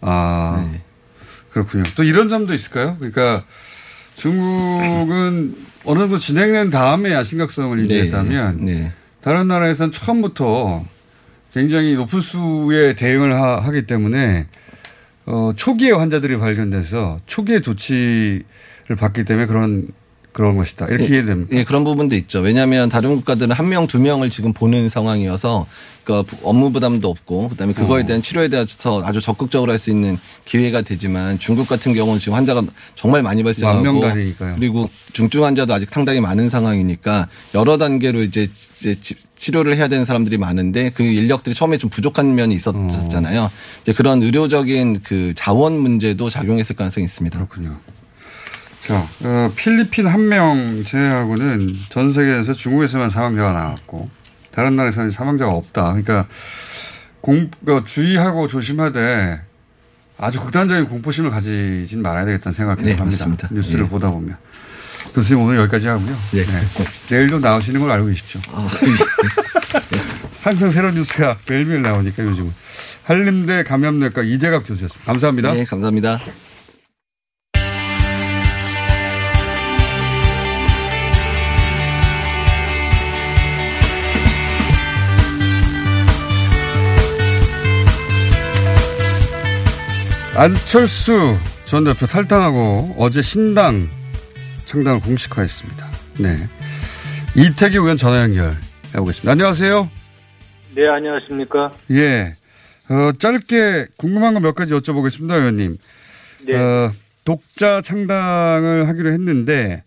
아 그렇군요. 또 이런 점도 있을까요? 그러니까 중국은 어느 정도 진행된 다음에야 심각성을 인지했다면 네. 다른 나라에서는 처음부터 굉장히 높은 수의 대응을 하, 기 때문에 어, 초기에 환자들이 발견돼서 초기에 조치를 받기 때문에 그런 그런 것이다. 이렇게 예, 이해됩니까? 예, 그런 부분도 있죠. 왜냐하면 다른 국가들은 한 명, 두 명을 지금 보는 상황이어서 그러니까 부- 업무 부담도 없고 그다음에 그거에 어. 대한 치료에 대해서 아주 적극적으로 할 수 있는 기회가 되지만 중국 같은 경우는 지금 환자가 정말 많이 발생하고. 그리고 중증 환자도 아직 상당히 많은 상황이니까 여러 단계로 이제 치료를 해야 되는 사람들이 많은데 그 인력들이 처음에 좀 부족한 면이 있었잖아요. 이제 그런 의료적인 그 자원 문제도 작용했을 가능성이 있습니다. 그렇군요. 자, 어, 필리핀 한 명 제외하고는 전 세계에서 중국에서만 사망자가 나왔고 다른 나라에서는 사망자가 없다. 그러니까 공, 그 주의하고 조심하되 아주 극단적인 공포심을 가지진 말아야 되겠다는 생각을 네, 합니다. 맞습니다. 뉴스를 예. 보다 보면. 교수님 오늘 여기까지 하고요. 예. 네. 내일도 나오시는 걸 알고 계십시오. 아, 항상 새로운 뉴스가 매일매일 나오니까 요즘은. 한림대 감염내과 이재갑 교수였습니다. 감사합니다. 네, 감사합니다. 안철수 전 대표 탈당하고 어제 신당 창당을 공식화했습니다. 네. 이태기 의원 전화 연결해 보겠습니다. 안녕하세요. 네, 안녕하십니까. 예. 어, 짧게 궁금한 거 몇 가지 여쭤보겠습니다, 의원님. 네. 어, 독자 창당을 하기로 했는데,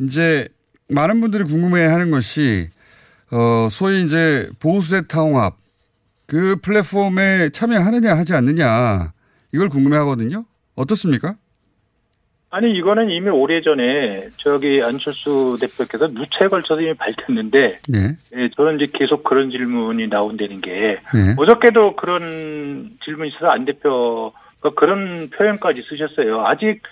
이제 많은 분들이 궁금해 하는 것이, 어, 소위 이제 보수의 통합, 그 플랫폼에 참여하느냐 하지 않느냐, 이걸 궁금해 하거든요. 어떻습니까? 아니, 이거는 이미 오래전에 저기 안철수 대표께서 누차에 걸쳐서 이미 밝혔는데, 네. 예, 저는 이제 계속 그런 질문이 나온다는 게, 네. 어저께도 그런 질문이 있어서 안 대표가 그런 표현까지 쓰셨어요. 아직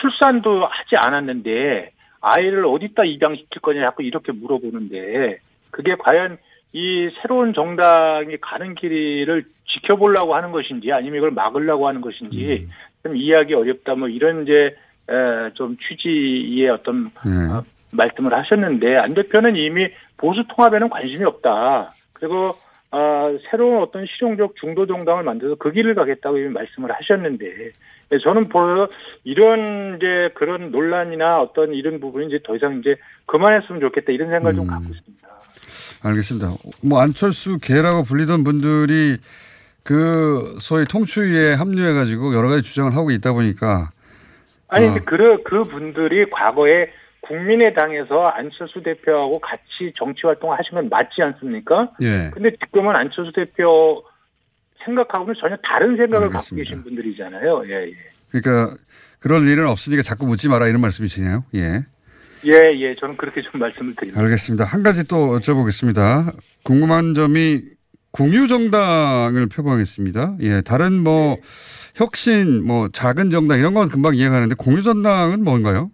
출산도 하지 않았는데, 아이를 어디다 입양시킬 거냐 자꾸 이렇게 물어보는데, 그게 과연 이 새로운 정당이 가는 길을 지켜보려고 하는 것인지 아니면 이걸 막으려고 하는 것인지 좀 이해하기 어렵다 뭐 이런 이제 에, 좀 취지의 어떤 네. 어, 말씀을 하셨는데 안 대표는 이미 보수 통합에는 관심이 없다. 그리고 어, 새로운 어떤 실용적 중도 정당을 만들어서 그 길을 가겠다고 이미 말씀을 하셨는데 예, 저는 벌써 이런 이제 그런 논란이나 어떤 이런 부분이 이제 더 이상 이제 그만했으면 좋겠다 이런 생각을 좀 갖고 있습니다. 알겠습니다. 뭐 안철수 개라고 불리던 분들이 그 소위 통추위에 합류해 가지고 여러 가지 주장을 하고 있다 보니까 아니, 어. 그, 그 분들이 과거에 국민의당에서 안철수 대표하고 같이 정치 활동을 건 맞지 않습니까? 예. 근데 지금은 안철수 대표 생각하고는 전혀 다른 생각을 갖고 알겠습니다. 계신 분들이잖아요. 예, 예. 그러니까 그럴 일은 없으니까 자꾸 묻지 마라 이런 말씀이시네요. 예. 예, 예. 저는 그렇게 좀 말씀을 드립니다. 알겠습니다. 한 가지 또 여쭤보겠습니다. 궁금한 점이 공유정당을 표방했습니다. 예. 다른 뭐 혁신, 뭐 작은 정당 이런 건 금방 이해가는데 공유정당은 뭔가요?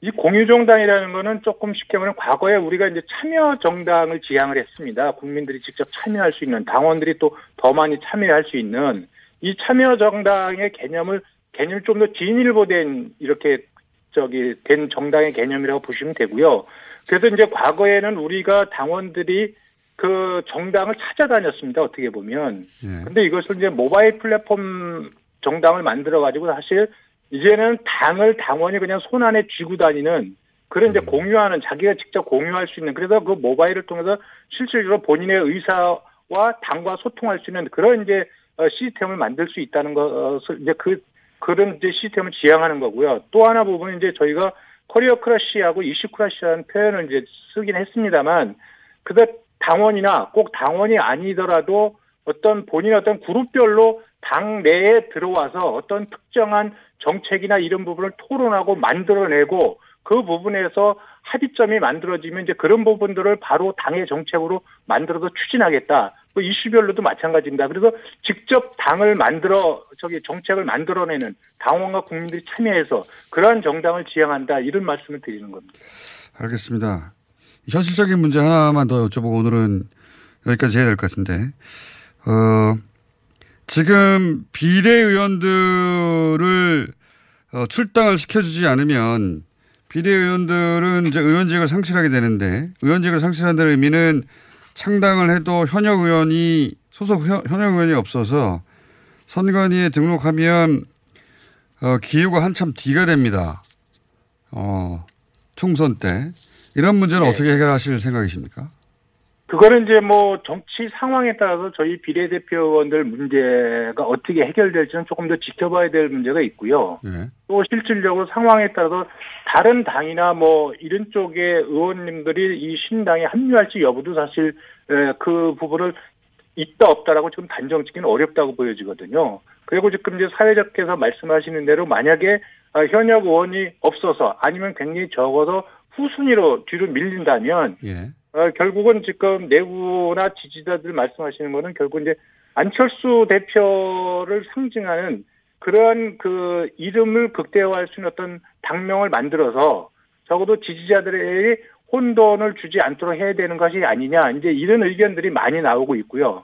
이 공유정당이라는 거는 조금 쉽게 말하면 과거에 우리가 이제 참여 정당을 지향을 했습니다. 국민들이 직접 참여할 수 있는 당원들이 또 더 많이 참여할 수 있는 이 참여 정당의 개념을 개념이 좀더 진일보된 이렇게 저기 된 정당의 개념이라고 보시면 되고요. 그래서 이제 과거에는 우리가 당원들이 그 정당을 찾아다녔습니다. 어떻게 보면. 근데 이것을 이제 모바일 플랫폼 정당을 만들어 가지고 사실 이제는 당을 당원이 그냥 손 안에 쥐고 다니는 그런 이제 공유하는 자기가 직접 공유할 수 있는 그래서 그 모바일을 통해서 실질적으로 본인의 의사와 당과 소통할 수 있는 그런 이제 어, 시스템을 만들 수 있다는 것을 이제 그 그런 이제 시스템을 지향하는 거고요. 또 하나 부분은 이제 저희가 careercracy하고 issuecracy라는 표현을 이제 쓰긴 했습니다만 그다 당원이나 꼭 당원이 아니더라도 어떤 본인 어떤 그룹별로 당 내에 들어와서 어떤 특정한 정책이나 이런 부분을 토론하고 만들어내고 그 부분에서 합의점이 만들어지면 이제 그런 부분들을 바로 당의 정책으로 만들어서 추진하겠다. 그 이슈별로도 마찬가지입니다. 그래서 직접 당을 만들어 저기 정책을 만들어내는 당원과 국민들이 참여해서 그러한 정당을 지향한다 이런 말씀을 드리는 겁니다. 알겠습니다. 현실적인 문제 하나만 더 여쭤보고 오늘은 여기까지 해야 될 것 같은데, 어, 지금 비례의원들을 어, 출당을 시켜주지 않으면 비례의원들은 이제 의원직을 상실하게 되는데 의원직을 상실한다는 의미는 창당을 해도 현역 의원이 소속 현- 현역 의원이 없어서 선관위에 등록하면 어, 기후가 한참 뒤가 됩니다. 어, 총선 때 이런 문제는 어떻게 해결하실 생각이십니까? 그거는 이제 뭐 정치 상황에 따라서 저희 비례대표 의원들 문제가 어떻게 해결될지는 조금 더 지켜봐야 될 문제가 있고요. 네. 또 실질적으로 상황에 따라서 다른 당이나 뭐 이런 쪽의 의원님들이 이 신당에 합류할지 여부도 사실 에, 그 부분을 있다 없다라고 지금 단정 짓기는 어렵다고 보여지거든요. 그리고 지금 이제 사회자께서 말씀하시는 대로 만약에 아, 현역 의원이 없어서 아니면 굉장히 적어서 후순위로 뒤로 밀린다면 예. 어, 결국은 지금 내부나 지지자들 말씀하시는 거는 결국 이제 안철수 대표를 상징하는 그런 그 이름을 극대화할 수 있는 어떤 당명을 만들어서 적어도 지지자들에게 혼돈을 주지 않도록 해야 되는 것이 아니냐 이제 이런 의견들이 많이 나오고 있고요.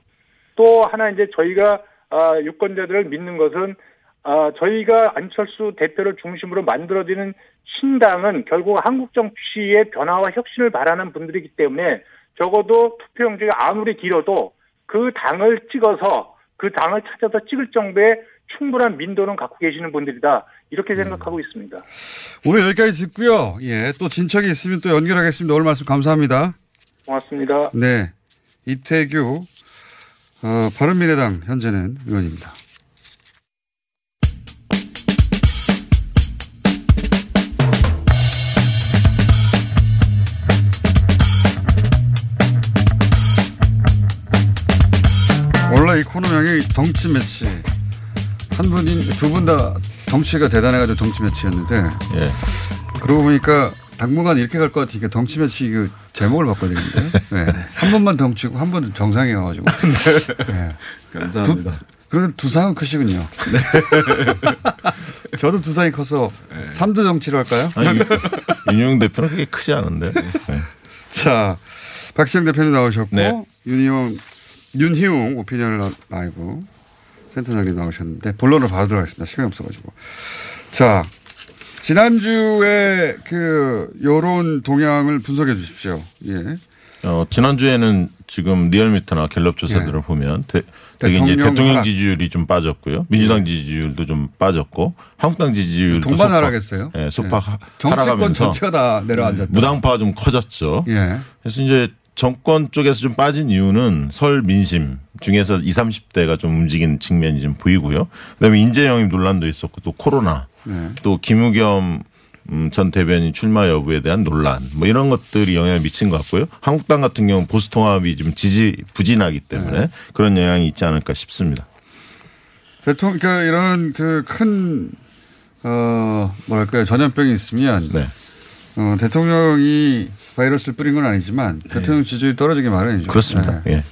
또 하나 이제 저희가 아, 유권자들을 믿는 것은 아, 저희가 안철수 대표를 중심으로 만들어지는 신당은 결국 한국 정치의 변화와 혁신을 바라는 분들이기 때문에 적어도 투표용지가 아무리 길어도 그 당을 찍어서 그 당을 찾아서 찍을 정도의 충분한 민도는 갖고 계시는 분들이다. 이렇게 생각하고 있습니다. 오늘 여기까지 듣고요. 예, 또 진척이 있으면 또 연결하겠습니다. 오늘 말씀 감사합니다. 고맙습니다. 네. 이태규, 어, 바른미래당 현재는 의원입니다. 코너명이 덩치 매치. 한 분이, 두 분 다 덩치가 대단해가지고 덩치 매치였는데. 예. 그러고 보니까 당분간 이렇게 갈 것 같으니까 덩치 매치 그 제목을 바꿔야 되겠는데. 네. 한 번만 덩치고 한 번은 정상에 가가지고. 네. 감사합니다. 그래도 두상은 크시군요. 네. 저도 두상이 커서 삼두 정치로 할까요? 아니, 윤영 대표는 그렇게 크지 않은데. 네. 자, 박시영 대표님 나오셨고, 네. 윤희용, 윤희용 오피니언 라이브 센터장님 나오셨는데, 본론을 바로 들어가겠습니다. 시간이 없어가지고. 자, 지난주에 그 여론 동향을 분석해 주십시오. 예. 어, 지난주에는 지금 리얼미터나 갤럽 조사들을 보면 대, 되게 이제 예. 대통령 대통령. 지지율이 좀 빠졌고요. 민주당 지지율도 좀 빠졌고 한국당 지지율도 동반 하락했어요. 예, 소폭 하- 정치권 전체가 다 내려앉았다. 무당파가 좀 커졌죠. 예. 그래서 이제 정권 쪽에서 좀 빠진 이유는 설 민심 중에서 20, 30대가 좀 움직인 측면이 좀 보이고요. 그다음에 인재 영입 논란도 있었고 또 코로나 네. 또 김우겸 음, 전 대변인 출마 여부에 대한 논란 뭐 이런 것들이 영향을 미친 것 같고요. 한국당 같은 경우 는 보수 통합이 좀 지지 부진하기 때문에 네. 그런 영향이 있지 않을까 싶습니다. 대통령, 그러니까 이런 그 큰, 어, 뭐랄까요. 전염병이 있으면. 네. 어, 대통령이 바이러스를 뿌린 건 아니지만 대통령 지지율이 떨어지기 마련이죠. 그렇습니다. 네. 예.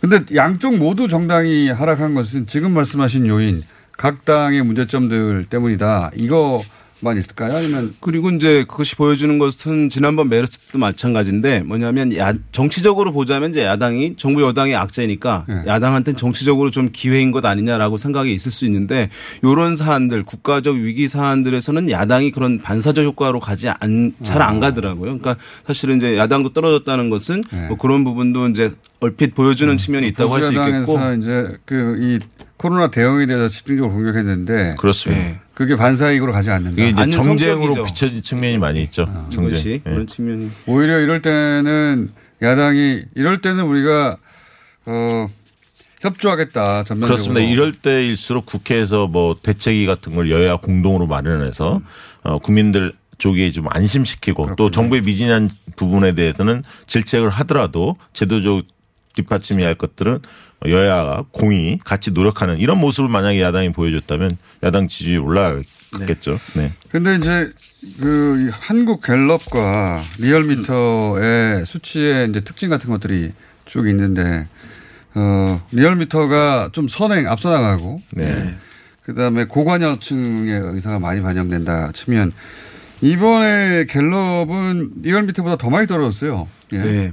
근데 양쪽 모두 정당이 하락한 것은 지금 말씀하신 요인, 각 당의 문제점들 때문이다. 이거 만 있을까요? 아니면 그리고 이제 그것이 보여주는 것은 지난번 메르스 때도 마찬가지인데 뭐냐면 야, 정치적으로 보자면 이제 야당이 정부 여당의 악재니까 네. 야당한테는 정치적으로 좀 기회인 것 아니냐라고 생각이 있을 수 있는데 이런 사안들 국가적 위기 사안들에서는 야당이 그런 반사적 효과로 가지 안 잘안 가더라고요. 그러니까 사실은 이제 야당도 떨어졌다는 것은 네. 뭐 그런 부분도 이제 얼핏 보여주는 측면이 있다고 할 수 있겠고 이제 그 이 코로나 대응에 대해서 집중적으로 공격했는데 그렇습니다. 네. 그게 반사이익으로 가지 않는다. 이게 이제 정쟁으로 성격이죠. 비춰진 측면이 많이 있죠. 정쟁. 이것이 예. 그런 측면이 오히려 이럴 때는 야당이 이럴 때는 우리가 어 협조하겠다 전면적으로. 그렇습니다. 이럴 때일수록 국회에서 뭐 대책위 같은 걸 여야 공동으로 마련해서 어, 국민들 쪽에 좀 안심시키고 또 정부의 미진한 부분에 대해서는 질책을 하더라도 제도적 뒷받침이 할 것들은 여야가 공히 같이 노력하는 이런 모습을 만약에 야당이 보여줬다면 야당 지지율이 올라갔겠죠. 네. 근데 이제 그 한국 갤럽과 리얼미터의 수치의 이제 특징 같은 것들이 쭉 있는데 어 리얼미터가 좀 선행 앞서 나가고 네. 그다음에 고관여층의 의사가 많이 반영된다 치면 이번에 갤럽은 리얼미터보다 더 많이 떨어졌어요. 예. 네.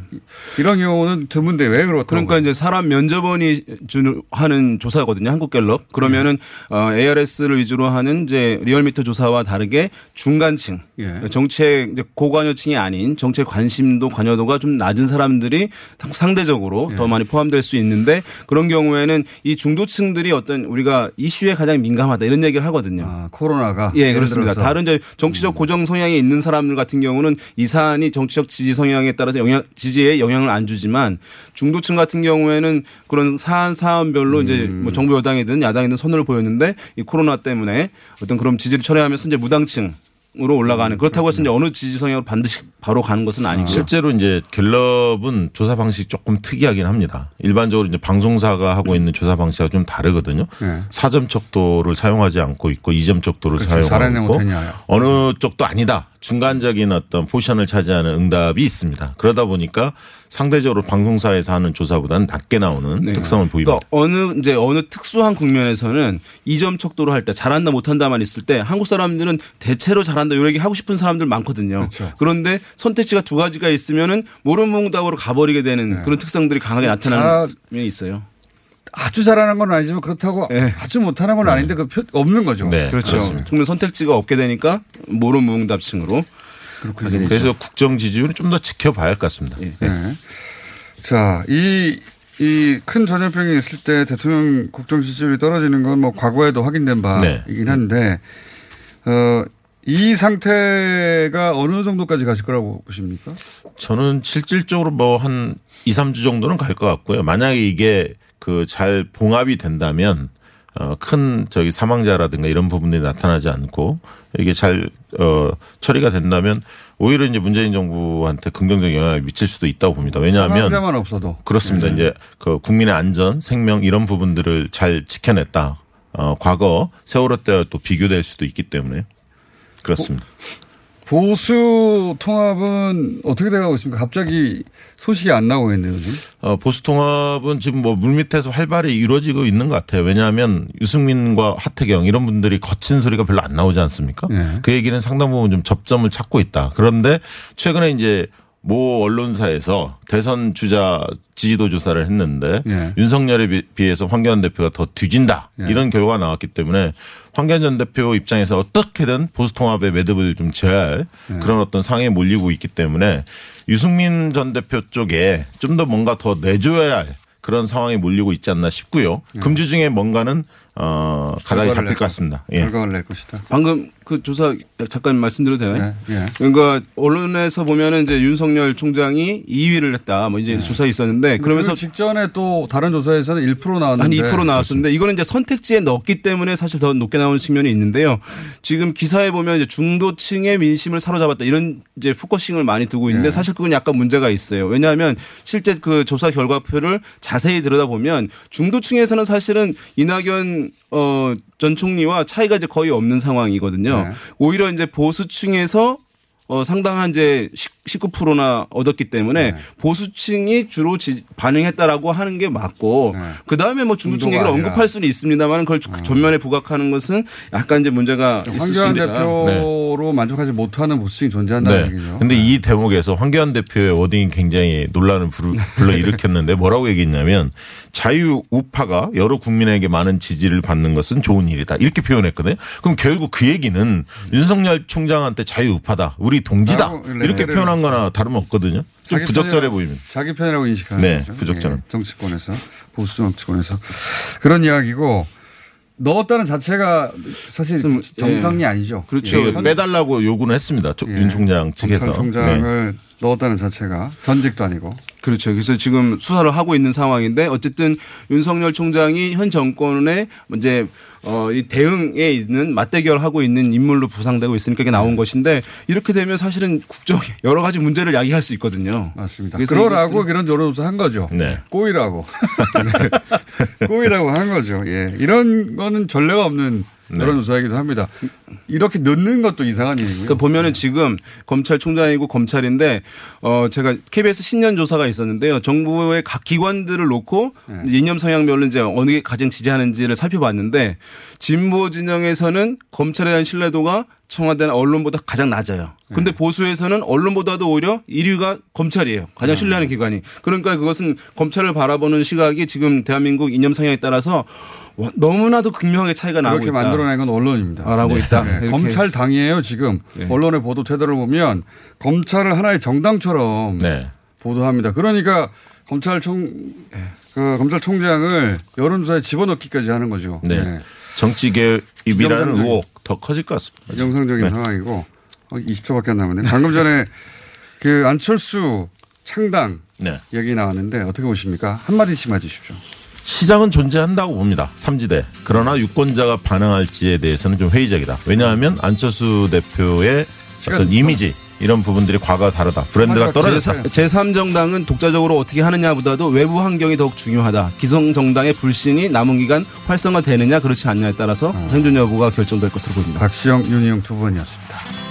이런 경우는 드문데 왜 그렇다고? 그러니까 이제 사람 면접원이 주 하는 조사거든요. 한국갤럽. 그러면은 어, ARS를 위주로 하는 이제 리얼미터 조사와 다르게 중간층, 예. 정책 이제 고관여층이 아닌 정책 관심도 관여도가 좀 낮은 사람들이 상대적으로 예. 더 많이 포함될 수 있는데 그런 경우에는 이 중도층들이 어떤 우리가 이슈에 가장 민감하다 이런 얘기를 하거든요. 아, 코로나가 예, 그렇습니다. 음. 다른 이제 정치적 고정 성향이 있는 사람들 같은 경우는 이 사안이 정치적 지지 성향에 따라서 영향 지지에 영향을 안 주지만 중도층 같은 경우에는 그런 사안 사안별로 이제 음. 뭐 정부 여당이든 야당이든 선을 보였는데 이 코로나 때문에 어떤 그런 지지를 철회하면서 이제 무당층 으로 올라가는 그렇다고 해서 이제 어느 지지 성향으로 반드시 바로 가는 것은 아니고요. 실제로 이제 갤럽은 조사 방식이 조금 특이하긴 합니다. 일반적으로 이제 방송사가 하고 있는 조사 방식과 좀 다르거든요. 네. 사점 척도를 사용하지 않고 있고 이점 척도를 그렇죠. 사용하고 있고. 어느 쪽도 아니다. 중간적인 어떤 포지션을 차지하는 응답이 있습니다. 그러다 보니까 상대적으로 방송사에서 하는 조사보다는 낮게 나오는 특성을 보입니다. 그러니까 어느 이제 어느 특수한 국면에서는 이점 척도로 할 때 잘한다 못한다만 있을 때 한국 사람들은 대체로 잘한다 이런 얘기 하고 싶은 사람들 많거든요. 그런데 선택지가 두 가지가 있으면은 모른몽답으로 가버리게 되는 그런 특성들이 강하게 나타나는 자, 면이 있어요. 아주 잘하는 건 아니지만 그렇다고 아주 못하는 건 아닌데 그 표, 없는 거죠. 그렇죠. 그러면 선택지가 없게 되니까 모른몽답층으로 되죠. 그래서 국정 지지율은 좀 더 지켜봐야 할 것 같습니다. 네. 자, 이, 이큰 전염병이 있을 때 대통령 국정 지지율이 떨어지는 건 뭐 과거에도 확인된 네. 바이긴 한데, 어, 이 상태가 어느 정도까지 가실 거라고 보십니까? 저는 실질적으로 뭐 한 2, 3주 정도는 갈 것 같고요. 만약에 이게 그 잘 봉합이 된다면 어, 큰 저기 사망자라든가 이런 부분들이 나타나지 않고 이게 잘, 어, 처리가 된다면 오히려 이제 문재인 정부한테 긍정적 영향을 미칠 수도 있다고 봅니다. 왜냐하면 사망자만 없어도. 그렇습니다. 네. 이제 그 국민의 안전, 생명 이런 부분들을 잘 지켜냈다. 어, 과거 세월호 때와 또 비교될 수도 있기 때문에 그렇습니다. 보수 통합은 어떻게 돼가고 있습니까? 갑자기 소식이 안 나오고 있네요, 요즘. 어, 보수 통합은 지금 뭐 물밑에서 활발히 이루어지고 있는 것 같아요. 왜냐하면 유승민과 하태경 이런 분들이 거친 소리가 별로 안 나오지 않습니까? 네. 그 얘기는 상당 부분 좀 접점을 찾고 있다. 그런데 최근에 이제 모 언론사에서 대선 주자 지지도 조사를 했는데 예. 윤석열에 비- 비해서 황교안 대표가 더 뒤진다 예. 이런 결과가 나왔기 때문에 황교안 전 대표 입장에서 어떻게든 보수 통합의 매듭을 좀 제할 예. 그런 어떤 상황에 몰리고 있기 때문에 유승민 전 대표 쪽에 좀 더 뭔가 더 내줘야 할 그런 상황에 몰리고 있지 않나 싶고요. 금주 중에 뭔가는 어 가닥이 결과를 잡힐 낼것 같습니다. 예. 결과를 낼 것이다. 방금 그 조사 잠깐 말씀드려도 되나요? 네, 예. 그러니까 언론에서 보면은 이제 윤석열 총장이 2위를 했다. 뭐 이제 조사 있었는데 그러면서 그 직전에 또 다른 조사에서는 1% 나왔는데. 한 2% 나왔었는데 이거는 이제 선택지에 넣었기 때문에 사실 더 높게 나오는 측면이 있는데요. 지금 기사에 보면 이제 중도층의 민심을 사로잡았다 이런 이제 focusing을 많이 두고 있는데 네. 사실 그건 약간 문제가 있어요. 왜냐하면 실제 그 조사 결과표를 자세히 들여다보면 중도층에서는 사실은 이낙연 어, 전 총리와 차이가 이제 거의 없는 상황이거든요. 네. 오히려 이제 보수층에서 어, 상당한 이제 19%나 얻었기 때문에 네. 보수층이 주로 지- 반응했다라고 하는 게 맞고 그 다음에 뭐 중도층 얘기를 아니라. 언급할 수는 있습니다만 그걸 전면에 부각하는 것은 약간 이제 문제가 있을 수 황교안. 대표로 만족하지 못하는 보수층이 존재한다는 네. 얘기죠. 근데 이 대목에서 황교안 대표의 워딩이 굉장히 논란을 불- 불러 일으켰는데 뭐라고 얘기했냐면 자유 우파가 여러 국민에게 많은 지지를 받는 것은 좋은 일이다. 이렇게 표현했거든요. 그럼 결국 그 얘기는 윤석열 총장한테 자유 우파다. 우리 동지다. 네. 이렇게 네. 표현한 거나 다름없거든요. 좀 자기 부적절해 보입니다. 자기 편이라고 인식하는 네, 거죠. 부적절한. 예, 정치권에서 보수 정치권에서 그런 이야기고 넣었다는 자체가 사실 정상이 아니죠. 그렇죠. 예. 빼달라고 요구는 했습니다. 조- 윤 총장 측에서. 검찰총장을 넣었다는 자체가 전직도 아니고 그렇죠. 그래서 지금 수사를 하고 있는 상황인데 어쨌든 윤석열 총장이 현 정권의 이제 어, 이 대응에 있는 맞대결하고 있는 인물로 부상되고 있으니까 이게 나온 것인데 이렇게 되면 사실은 국정에 여러 가지 문제를 야기할 수 있거든요. 맞습니다. 그러라고 그런 여론조사 한 거죠. 네. 꼬이라고. 네. 꼬이라고 한 거죠. 예. 이런 거는 전례가 없는 네. 여론조사이기도 합니다. 이렇게 넣는 것도 이상한 일이고요. 그 보면은 지금 검찰총장이고 검찰인데 어 제가 KBS 신년 조사가 있었는데요. 정부의 각 기관들을 놓고 네. 이념 성향별로 이제 어느 게 가장 지지하는지를 살펴봤는데 진보 진영에서는 검찰에 대한 신뢰도가 청와대나 언론보다 가장 낮아요. 근데 네. 보수에서는 언론보다도 오히려 1위가 검찰이에요. 가장 네. 신뢰하는 기관이. 그러니까 그것은 검찰을 바라보는 시각이 지금 대한민국 이념 성향에 따라서 와, 너무나도 극명하게 차이가 나고 그렇게 있다. 만들어낸 건 언론입니다. 아, 라고 있다. 이렇게. 검찰 당이에요 지금 네. 언론의 보도 태도를 보면 검찰을 하나의 정당처럼 네. 보도합니다. 그러니까 검찰총 그 검찰총장을 여론조사에 집어넣기까지 하는 거죠. 네. 정치 개입이라는 의혹 더 커질 것 같습니다. 정상적인 네. 상황이고 어, 20초밖에 안 남았네. 방금 전에 그 안철수 창당 네. 얘기 나왔는데 어떻게 보십니까? 한 마디씩만 해주십시오. 시장은 존재한다고 봅니다. 삼지대. 그러나 유권자가 반응할지에 대해서는 좀 회의적이다. 왜냐하면 안철수 대표의 어떤 이미지 이런 부분들이 과거와 다르다. 브랜드가 떨어졌다. 제3정당은 독자적으로 어떻게 하느냐보다도 외부 환경이 더욱 중요하다. 기성정당의 불신이 남은 기간 활성화되느냐 그렇지 않냐에 따라서 생존 여부가 결정될 것으로 보입니다. 박시영, 윤희영 두 분이었습니다.